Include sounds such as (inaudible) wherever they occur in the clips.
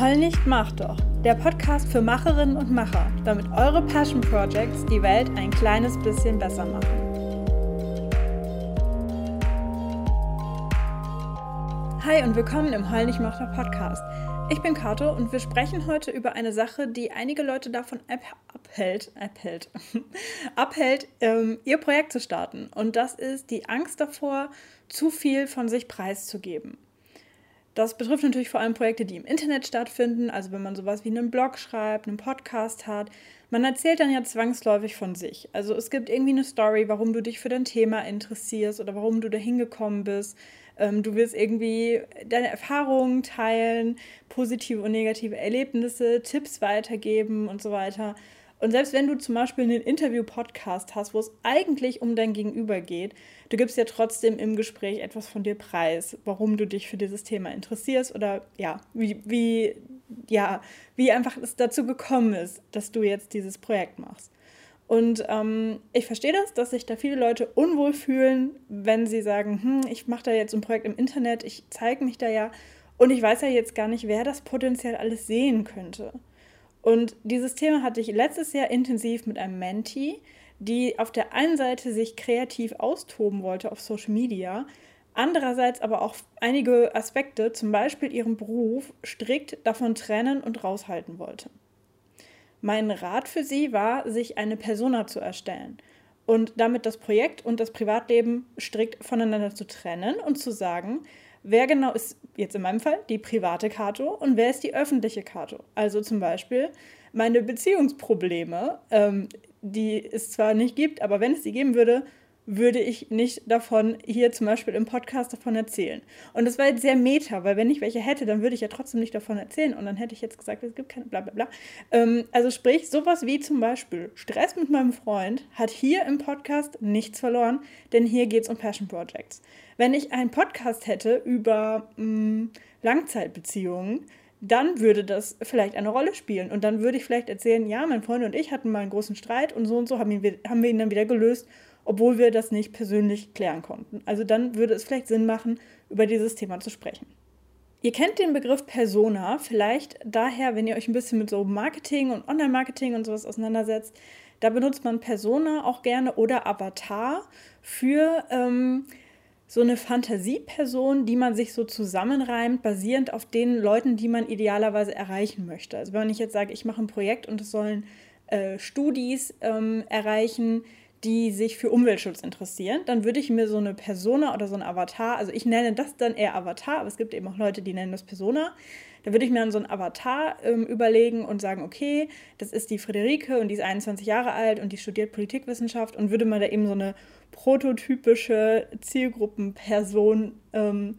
Heul nicht, mach doch. Der Podcast für Macherinnen und Macher, damit eure Passion Projects die Welt ein kleines bisschen besser machen. Hi und willkommen im Heul nicht, mach doch Podcast. Ich bin Kato und wir sprechen heute über eine Sache, die einige Leute davon abhält, abhält, (laughs) abhält ähm, ihr Projekt zu starten. Und das ist die Angst davor, zu viel von sich preiszugeben. Das betrifft natürlich vor allem Projekte, die im Internet stattfinden, also wenn man sowas wie einen Blog schreibt, einen Podcast hat. Man erzählt dann ja zwangsläufig von sich. Also es gibt irgendwie eine Story, warum du dich für dein Thema interessierst oder warum du da hingekommen bist. Ähm, du willst irgendwie deine Erfahrungen teilen, positive und negative Erlebnisse, Tipps weitergeben und so weiter. Und selbst wenn du zum Beispiel einen Interview-Podcast hast, wo es eigentlich um dein Gegenüber geht, du gibst ja trotzdem im Gespräch etwas von dir preis, warum du dich für dieses Thema interessierst oder ja, wie, wie, ja, wie einfach es dazu gekommen ist, dass du jetzt dieses Projekt machst. Und ähm, ich verstehe das, dass sich da viele Leute unwohl fühlen, wenn sie sagen, hm, ich mache da jetzt ein Projekt im Internet, ich zeige mich da ja und ich weiß ja jetzt gar nicht, wer das potenziell alles sehen könnte. Und dieses Thema hatte ich letztes Jahr intensiv mit einem Mentee, die auf der einen Seite sich kreativ austoben wollte auf Social Media, andererseits aber auch einige Aspekte, zum Beispiel ihren Beruf, strikt davon trennen und raushalten wollte. Mein Rat für sie war, sich eine Persona zu erstellen und damit das Projekt und das Privatleben strikt voneinander zu trennen und zu sagen, wer genau ist jetzt in meinem Fall die private Kato und wer ist die öffentliche Kato. Also zum Beispiel meine Beziehungsprobleme, ähm, die es zwar nicht gibt, aber wenn es sie geben würde, würde ich nicht davon hier zum Beispiel im Podcast davon erzählen. Und das war jetzt sehr meta, weil wenn ich welche hätte, dann würde ich ja trotzdem nicht davon erzählen und dann hätte ich jetzt gesagt, es gibt keine bla bla bla. Ähm, also sprich, sowas wie zum Beispiel Stress mit meinem Freund hat hier im Podcast nichts verloren, denn hier geht es um Passion Projects. Wenn ich einen Podcast hätte über mh, mm, Langzeitbeziehungen, dann würde das vielleicht eine Rolle spielen. Und dann würde ich vielleicht erzählen, ja, mein Freund und ich hatten mal einen großen Streit und so und so haben, ihn, haben wir ihn dann wieder gelöst obwohl wir das nicht persönlich klären konnten. Also dann würde es vielleicht Sinn machen, über dieses Thema zu sprechen. Ihr kennt den Begriff Persona vielleicht daher, wenn ihr euch ein bisschen mit so Marketing und Online-Marketing und sowas auseinandersetzt. Da benutzt man Persona auch gerne oder Avatar für ähm, so eine Fantasieperson, die man sich so zusammenreimt, basierend auf den Leuten, die man idealerweise erreichen möchte. Also wenn ich jetzt sage, ich mache ein Projekt und es sollen äh, Studis ähm, erreichen, die sich für Umweltschutz interessieren, dann würde ich mir so eine Persona oder so ein Avatar, also ich nenne das dann eher Avatar, aber es gibt eben auch Leute, die nennen das Persona. Da würde ich mir dann so ein Avatar ähm, überlegen und sagen, okay, das ist die Friederike und die ist 21 Jahre alt und die studiert Politikwissenschaft und würde mal da eben so eine prototypische Zielgruppenperson ähm,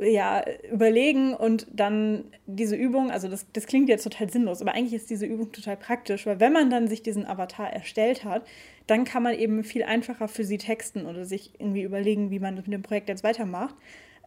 ja, überlegen und dann diese Übung, also das, das klingt jetzt total sinnlos, aber eigentlich ist diese Übung total praktisch, weil wenn man dann sich diesen Avatar erstellt hat, dann kann man eben viel einfacher für sie texten oder sich irgendwie überlegen, wie man mit dem Projekt jetzt weitermacht.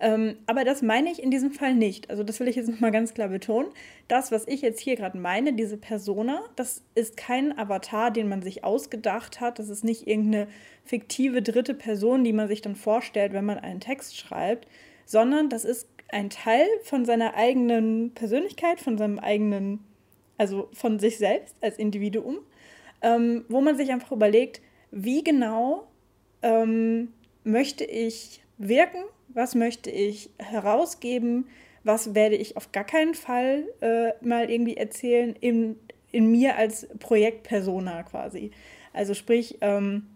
Ähm, aber das meine ich in diesem Fall nicht. Also das will ich jetzt nochmal ganz klar betonen. Das, was ich jetzt hier gerade meine, diese Persona, das ist kein Avatar, den man sich ausgedacht hat. Das ist nicht irgendeine fiktive dritte Person, die man sich dann vorstellt, wenn man einen Text schreibt, sondern das ist ein Teil von seiner eigenen Persönlichkeit, von seinem eigenen, also von sich selbst als Individuum, ähm, wo man sich einfach überlegt, wie genau ähm, möchte ich wirken, was möchte ich herausgeben, was werde ich auf gar keinen Fall äh, mal irgendwie erzählen in, in mir als Projektpersona quasi. Also sprich, ähm,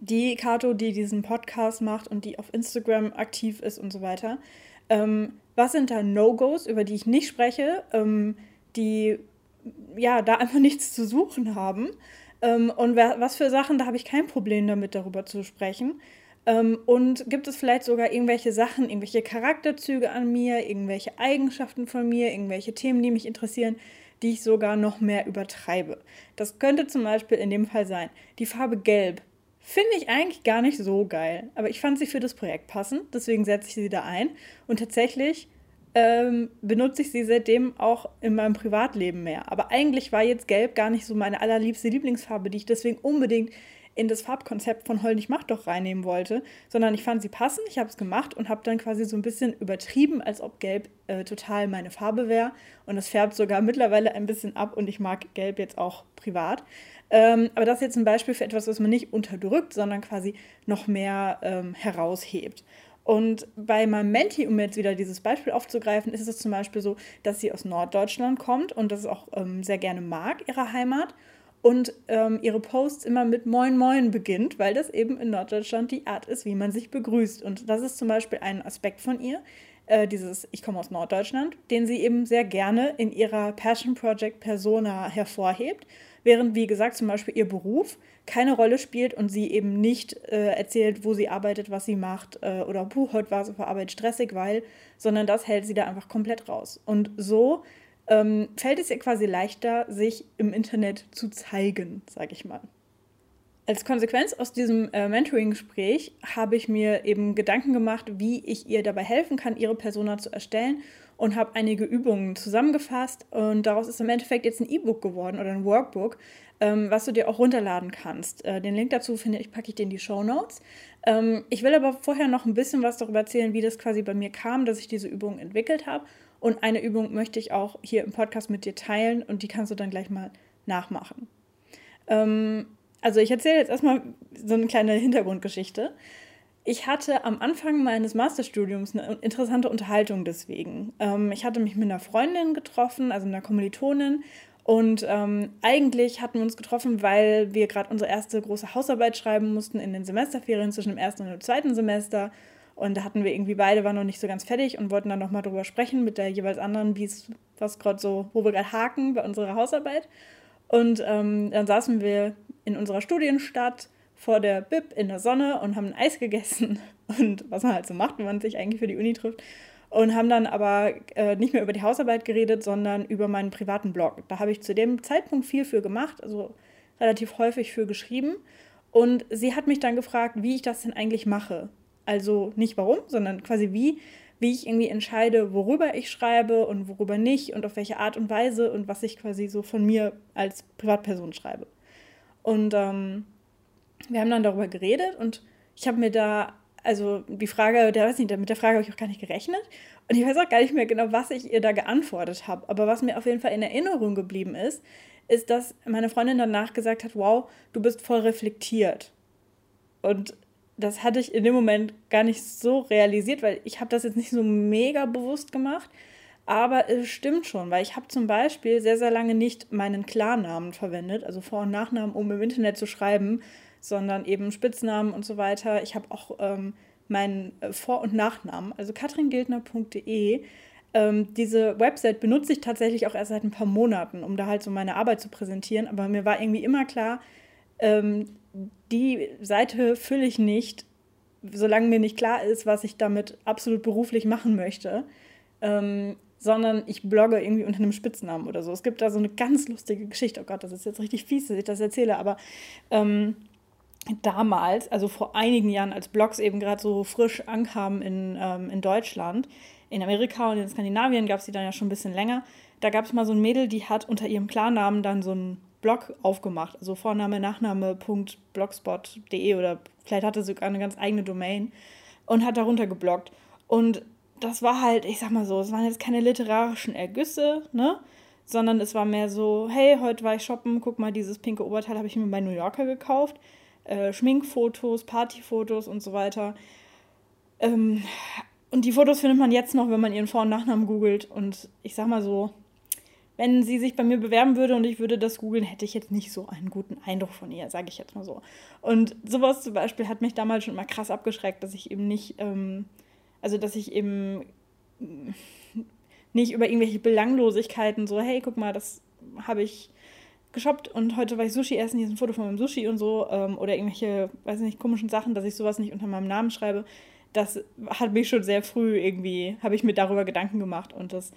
die Kato, die diesen Podcast macht und die auf Instagram aktiv ist und so weiter. Ähm, was sind da No-Gos, über die ich nicht spreche, ähm, die ja da einfach (laughs) nichts zu suchen haben? Ähm, und was für Sachen, da habe ich kein Problem damit, darüber zu sprechen. Ähm, und gibt es vielleicht sogar irgendwelche Sachen, irgendwelche Charakterzüge an mir, irgendwelche Eigenschaften von mir, irgendwelche Themen, die mich interessieren, die ich sogar noch mehr übertreibe? Das könnte zum Beispiel in dem Fall sein die Farbe Gelb Finde ich eigentlich gar nicht so geil. Aber ich fand sie für das Projekt passend, deswegen setze ich sie da ein. Und tatsächlich ähm, benutze ich sie seitdem auch in meinem Privatleben mehr. Aber eigentlich war jetzt Gelb gar nicht so meine allerliebste Lieblingsfarbe, die ich deswegen unbedingt in das Farbkonzept von Heul nicht Macht doch reinnehmen wollte, sondern ich fand sie passend, ich habe es gemacht und habe dann quasi so ein bisschen übertrieben, als ob Gelb äh, total meine Farbe wäre. Und es färbt sogar mittlerweile ein bisschen ab und ich mag Gelb jetzt auch privat. Ähm, aber das ist jetzt ein Beispiel für etwas, was man nicht unterdrückt, sondern quasi noch mehr ähm, heraushebt. Und bei meinem Menti, um jetzt wieder dieses Beispiel aufzugreifen, ist es zum Beispiel so, dass sie aus Norddeutschland kommt und das auch ähm, sehr gerne mag, ihre Heimat. Und ähm, ihre Posts immer mit Moin Moin beginnt, weil das eben in Norddeutschland die Art ist, wie man sich begrüßt. Und das ist zum Beispiel ein Aspekt von ihr, äh, dieses Ich komme aus Norddeutschland, den sie eben sehr gerne in ihrer Passion Project Persona hervorhebt während, wie gesagt, zum Beispiel ihr Beruf keine Rolle spielt und sie eben nicht äh, erzählt, wo sie arbeitet, was sie macht äh, oder, puh, heute war es auf der Arbeit stressig, weil, sondern das hält sie da einfach komplett raus. Und so ähm, fällt es ihr quasi leichter, sich im Internet zu zeigen, sage ich mal. Als Konsequenz aus diesem äh, Mentoring-Gespräch habe ich mir eben Gedanken gemacht, wie ich ihr dabei helfen kann, ihre Persona zu erstellen und habe einige Übungen zusammengefasst und daraus ist im Endeffekt jetzt ein E-Book geworden oder ein Workbook, ähm, was du dir auch runterladen kannst. Äh, den Link dazu finde ich, packe ich dir in die Show Notes. Ähm, ich will aber vorher noch ein bisschen was darüber erzählen, wie das quasi bei mir kam, dass ich diese Übung entwickelt habe. Und eine Übung möchte ich auch hier im Podcast mit dir teilen und die kannst du dann gleich mal nachmachen. Ähm, also ich erzähle jetzt erstmal so eine kleine Hintergrundgeschichte ich hatte am Anfang meines Masterstudiums eine interessante Unterhaltung deswegen. Ähm, ich hatte mich mit einer Freundin getroffen, also einer Kommilitonin. Und ähm, eigentlich hatten wir uns getroffen, weil wir gerade unsere erste große Hausarbeit schreiben mussten in den Semesterferien zwischen dem ersten und dem zweiten Semester. Und da hatten wir irgendwie beide, waren noch nicht so ganz fertig und wollten dann nochmal drüber sprechen mit der jeweils anderen, wie es, was gerade so, wo wir gerade haken bei unserer Hausarbeit. Und ähm, dann saßen wir in unserer Studienstadt vor der Bib in der Sonne und haben Eis gegessen (laughs) und was man halt so macht, wenn man sich eigentlich für die Uni trifft. Und haben dann aber äh, nicht mehr über die Hausarbeit geredet, sondern über meinen privaten Blog. Da habe ich zu dem Zeitpunkt viel für gemacht, also relativ häufig für geschrieben. Und sie hat mich dann gefragt, wie ich das denn eigentlich mache. Also nicht warum, sondern quasi wie, wie ich irgendwie entscheide, worüber ich schreibe und worüber nicht und auf welche Art und Weise und was ich quasi so von mir als Privatperson schreibe. Und ähm, wir haben dann darüber geredet und ich habe mir da, also die Frage, der weiß nicht, mit der Frage habe ich auch gar nicht gerechnet. Und ich weiß auch gar nicht mehr genau, was ich ihr da geantwortet habe. Aber was mir auf jeden Fall in Erinnerung geblieben ist, ist, dass meine Freundin danach gesagt hat, wow, du bist voll reflektiert. Und das hatte ich in dem Moment gar nicht so realisiert, weil ich habe das jetzt nicht so mega bewusst gemacht. Aber es stimmt schon, weil ich habe zum Beispiel sehr, sehr lange nicht meinen Klarnamen verwendet, also Vor- und Nachnamen, um im Internet zu schreiben, sondern eben Spitznamen und so weiter. Ich habe auch ähm, meinen äh, Vor- und Nachnamen, also katringildner.de. Ähm, diese Website benutze ich tatsächlich auch erst seit ein paar Monaten, um da halt so meine Arbeit zu präsentieren. Aber mir war irgendwie immer klar, ähm, die Seite fülle ich nicht, solange mir nicht klar ist, was ich damit absolut beruflich machen möchte. Ähm, sondern ich blogge irgendwie unter einem Spitznamen oder so. Es gibt da so eine ganz lustige Geschichte. Oh Gott, das ist jetzt richtig fies, dass ich das erzähle, aber ähm, damals, also vor einigen Jahren, als Blogs eben gerade so frisch ankamen in, ähm, in Deutschland, in Amerika und in Skandinavien gab es die dann ja schon ein bisschen länger. Da gab es mal so ein Mädel, die hat unter ihrem Klarnamen dann so einen Blog aufgemacht, also Vorname, Nachname.blogspot.de oder vielleicht hatte sie sogar eine ganz eigene Domain und hat darunter gebloggt. Und das war halt, ich sag mal so, es waren jetzt keine literarischen Ergüsse, ne? Sondern es war mehr so, hey, heute war ich shoppen, guck mal, dieses pinke Oberteil habe ich mir bei New Yorker gekauft äh, Schminkfotos, Partyfotos und so weiter. Ähm, und die Fotos findet man jetzt noch, wenn man ihren Vor- und Nachnamen googelt. Und ich sag mal so, wenn sie sich bei mir bewerben würde und ich würde das googeln, hätte ich jetzt nicht so einen guten Eindruck von ihr, sage ich jetzt mal so. Und sowas zum Beispiel hat mich damals schon mal krass abgeschreckt, dass ich eben nicht, ähm, also dass ich eben nicht über irgendwelche Belanglosigkeiten so, hey, guck mal, das habe ich geshoppt und heute war ich Sushi essen, hier ist ein Foto von meinem Sushi und so ähm, oder irgendwelche, weiß nicht, komischen Sachen, dass ich sowas nicht unter meinem Namen schreibe. Das hat mich schon sehr früh irgendwie, habe ich mir darüber Gedanken gemacht und das,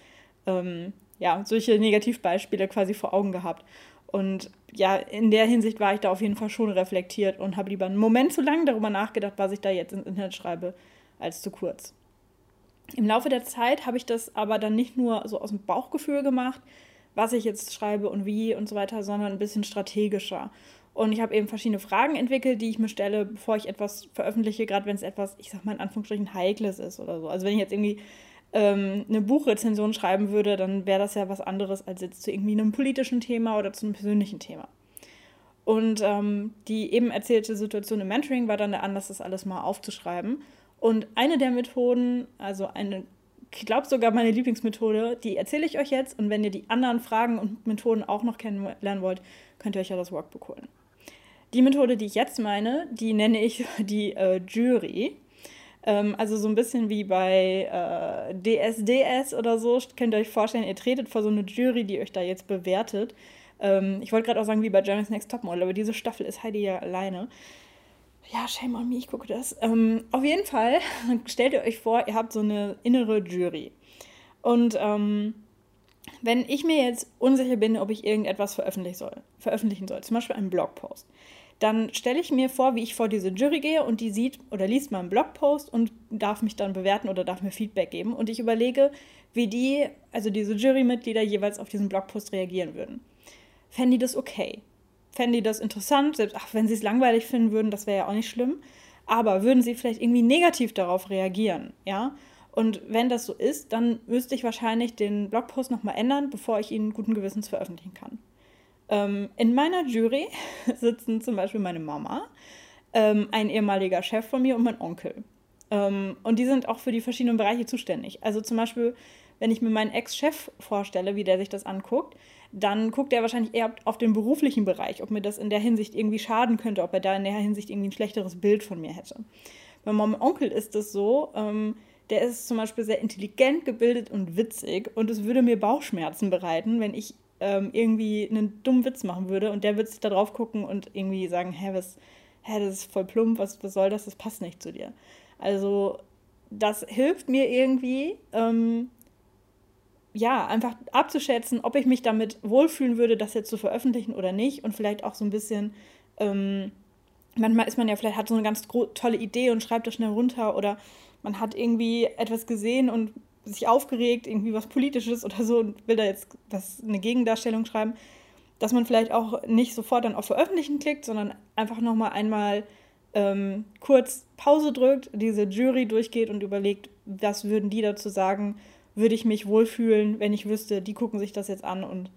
ähm, ja, solche Negativbeispiele quasi vor Augen gehabt. Und ja, in der Hinsicht war ich da auf jeden Fall schon reflektiert und habe lieber einen Moment zu lang darüber nachgedacht, was ich da jetzt ins Internet schreibe, als zu kurz. Im Laufe der Zeit habe ich das aber dann nicht nur so aus dem Bauchgefühl gemacht, was ich jetzt schreibe und wie und so weiter, sondern ein bisschen strategischer. Und ich habe eben verschiedene Fragen entwickelt, die ich mir stelle, bevor ich etwas veröffentliche, gerade wenn es etwas, ich sag mal in Anführungsstrichen, Heikles ist oder so. Also wenn ich jetzt irgendwie ähm, eine Buchrezension schreiben würde, dann wäre das ja was anderes als jetzt zu irgendwie einem politischen Thema oder zu einem persönlichen Thema. Und ähm, die eben erzählte Situation im Mentoring war dann der Anlass, das alles mal aufzuschreiben. Und eine der Methoden, also eine, ich glaube sogar meine Lieblingsmethode, die erzähle ich euch jetzt. Und wenn ihr die anderen Fragen und Methoden auch noch kennenlernen wollt, könnt ihr euch ja das Workbook holen. Die Methode, die ich jetzt meine, die nenne ich die äh, Jury. Ähm, also so ein bisschen wie bei äh, DSDS oder so. Könnt ihr euch vorstellen, ihr tretet vor so eine Jury, die euch da jetzt bewertet. Ähm, ich wollte gerade auch sagen, wie bei Germany's Next Topmodel, aber diese Staffel ist Heidi ja alleine. Ja, shame on me, ich gucke das. Ähm, auf jeden Fall (laughs) stellt ihr euch vor, ihr habt so eine innere Jury. Und ähm, wenn ich mir jetzt unsicher bin, ob ich irgendetwas veröffentlichen soll, veröffentlichen soll, zum Beispiel einen Blogpost, dann stelle ich mir vor, wie ich vor diese Jury gehe und die sieht oder liest meinen Blogpost und darf mich dann bewerten oder darf mir Feedback geben. Und ich überlege, wie die, also diese Jurymitglieder jeweils auf diesen Blogpost reagieren würden. Fänden die das okay? Fänden die das interessant? Selbst, ach, wenn sie es langweilig finden würden, das wäre ja auch nicht schlimm. Aber würden sie vielleicht irgendwie negativ darauf reagieren? Ja? Und wenn das so ist, dann müsste ich wahrscheinlich den Blogpost nochmal ändern, bevor ich ihn guten Gewissens veröffentlichen kann. Ähm, in meiner Jury (laughs) sitzen zum Beispiel meine Mama, ähm, ein ehemaliger Chef von mir und mein Onkel. Ähm, und die sind auch für die verschiedenen Bereiche zuständig. Also zum Beispiel, wenn ich mir meinen Ex-Chef vorstelle, wie der sich das anguckt, dann guckt er wahrscheinlich eher auf den beruflichen Bereich, ob mir das in der Hinsicht irgendwie schaden könnte, ob er da in der Hinsicht irgendwie ein schlechteres Bild von mir hätte. Bei meinem Onkel ist es so, ähm, der ist zum Beispiel sehr intelligent, gebildet und witzig und es würde mir Bauchschmerzen bereiten, wenn ich ähm, irgendwie einen dummen Witz machen würde und der würde sich da drauf gucken und irgendwie sagen, hä, was, hä, das ist voll plump, was, was soll das, das passt nicht zu dir. Also das hilft mir irgendwie, ähm, ja, einfach abzuschätzen, ob ich mich damit wohlfühlen würde, das jetzt zu veröffentlichen oder nicht und vielleicht auch so ein bisschen, ähm, manchmal ist man ja vielleicht, hat so eine ganz tolle Idee und schreibt das schnell runter oder man hat irgendwie etwas gesehen und sich aufgeregt, irgendwie was Politisches oder so und will da jetzt was, eine Gegendarstellung schreiben, dass man vielleicht auch nicht sofort dann auf Veröffentlichen klickt, sondern einfach nochmal einmal ähm, kurz Pause drückt, diese Jury durchgeht und überlegt, was würden die dazu sagen, würde ich mich wohlfühlen, wenn ich wüsste, die gucken sich das jetzt an und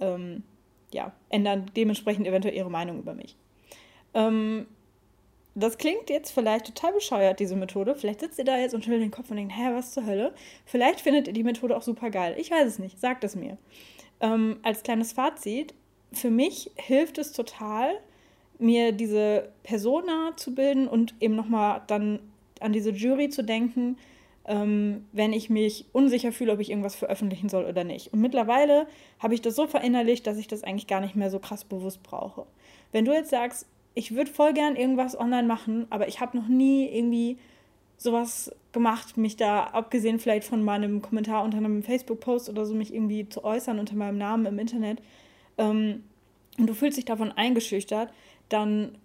ähm, ja, ändern dementsprechend eventuell ihre Meinung über mich. Ähm, das klingt jetzt vielleicht total bescheuert, diese Methode. Vielleicht sitzt ihr da jetzt und schüttelt den Kopf und denkt, hä, was zur Hölle? Vielleicht findet ihr die Methode auch super geil. Ich weiß es nicht. Sagt es mir. Ähm, als kleines Fazit, für mich hilft es total, mir diese Persona zu bilden und eben nochmal dann an diese Jury zu denken, ähm, wenn ich mich unsicher fühle, ob ich irgendwas veröffentlichen soll oder nicht. Und mittlerweile habe ich das so verinnerlicht, dass ich das eigentlich gar nicht mehr so krass bewusst brauche. Wenn du jetzt sagst, ich würde voll gern irgendwas online machen, aber ich habe noch nie irgendwie sowas gemacht, mich da, abgesehen vielleicht von meinem Kommentar unter einem Facebook-Post oder so, mich irgendwie zu äußern unter meinem Namen im Internet, ähm, und du fühlst dich davon eingeschüchtert, dann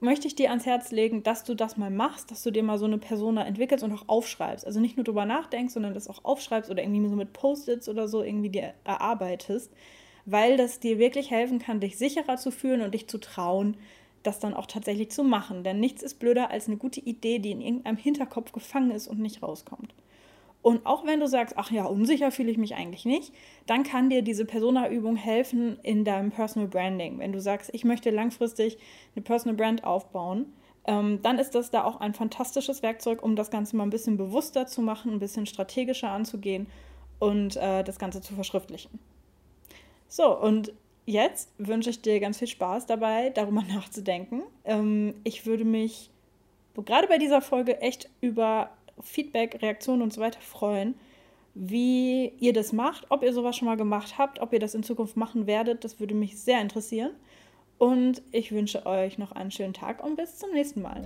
möchte ich dir ans Herz legen, dass du das mal machst, dass du dir mal so eine Persona entwickelst und auch aufschreibst. Also nicht nur drüber nachdenkst, sondern das auch aufschreibst oder irgendwie so mit Post-its oder so irgendwie dir erarbeitest, weil das dir wirklich helfen kann, dich sicherer zu fühlen und dich zu trauen, das dann auch tatsächlich zu machen. Denn nichts ist blöder als eine gute Idee, die in irgendeinem Hinterkopf gefangen ist und nicht rauskommt. Und auch wenn du sagst, ach ja, unsicher fühle ich mich eigentlich nicht, dann kann dir diese Persona-Übung helfen in deinem Personal Branding. Wenn du sagst, ich möchte langfristig eine Personal Brand aufbauen, ähm, dann ist das da auch ein fantastisches Werkzeug, um das Ganze mal ein bisschen bewusster zu machen, ein bisschen strategischer anzugehen und äh, das Ganze zu verschriftlichen. So, und jetzt wünsche ich dir ganz viel Spaß dabei, darüber (laughs) nachzudenken. Ähm, ich würde mich gerade bei dieser Folge echt über Feedback, Reaktionen und so weiter freuen, wie ihr das macht, ob ihr sowas schon mal gemacht habt, ob ihr das in Zukunft machen werdet. Das würde mich sehr interessieren. Und ich wünsche euch noch einen schönen Tag und bis zum nächsten Mal.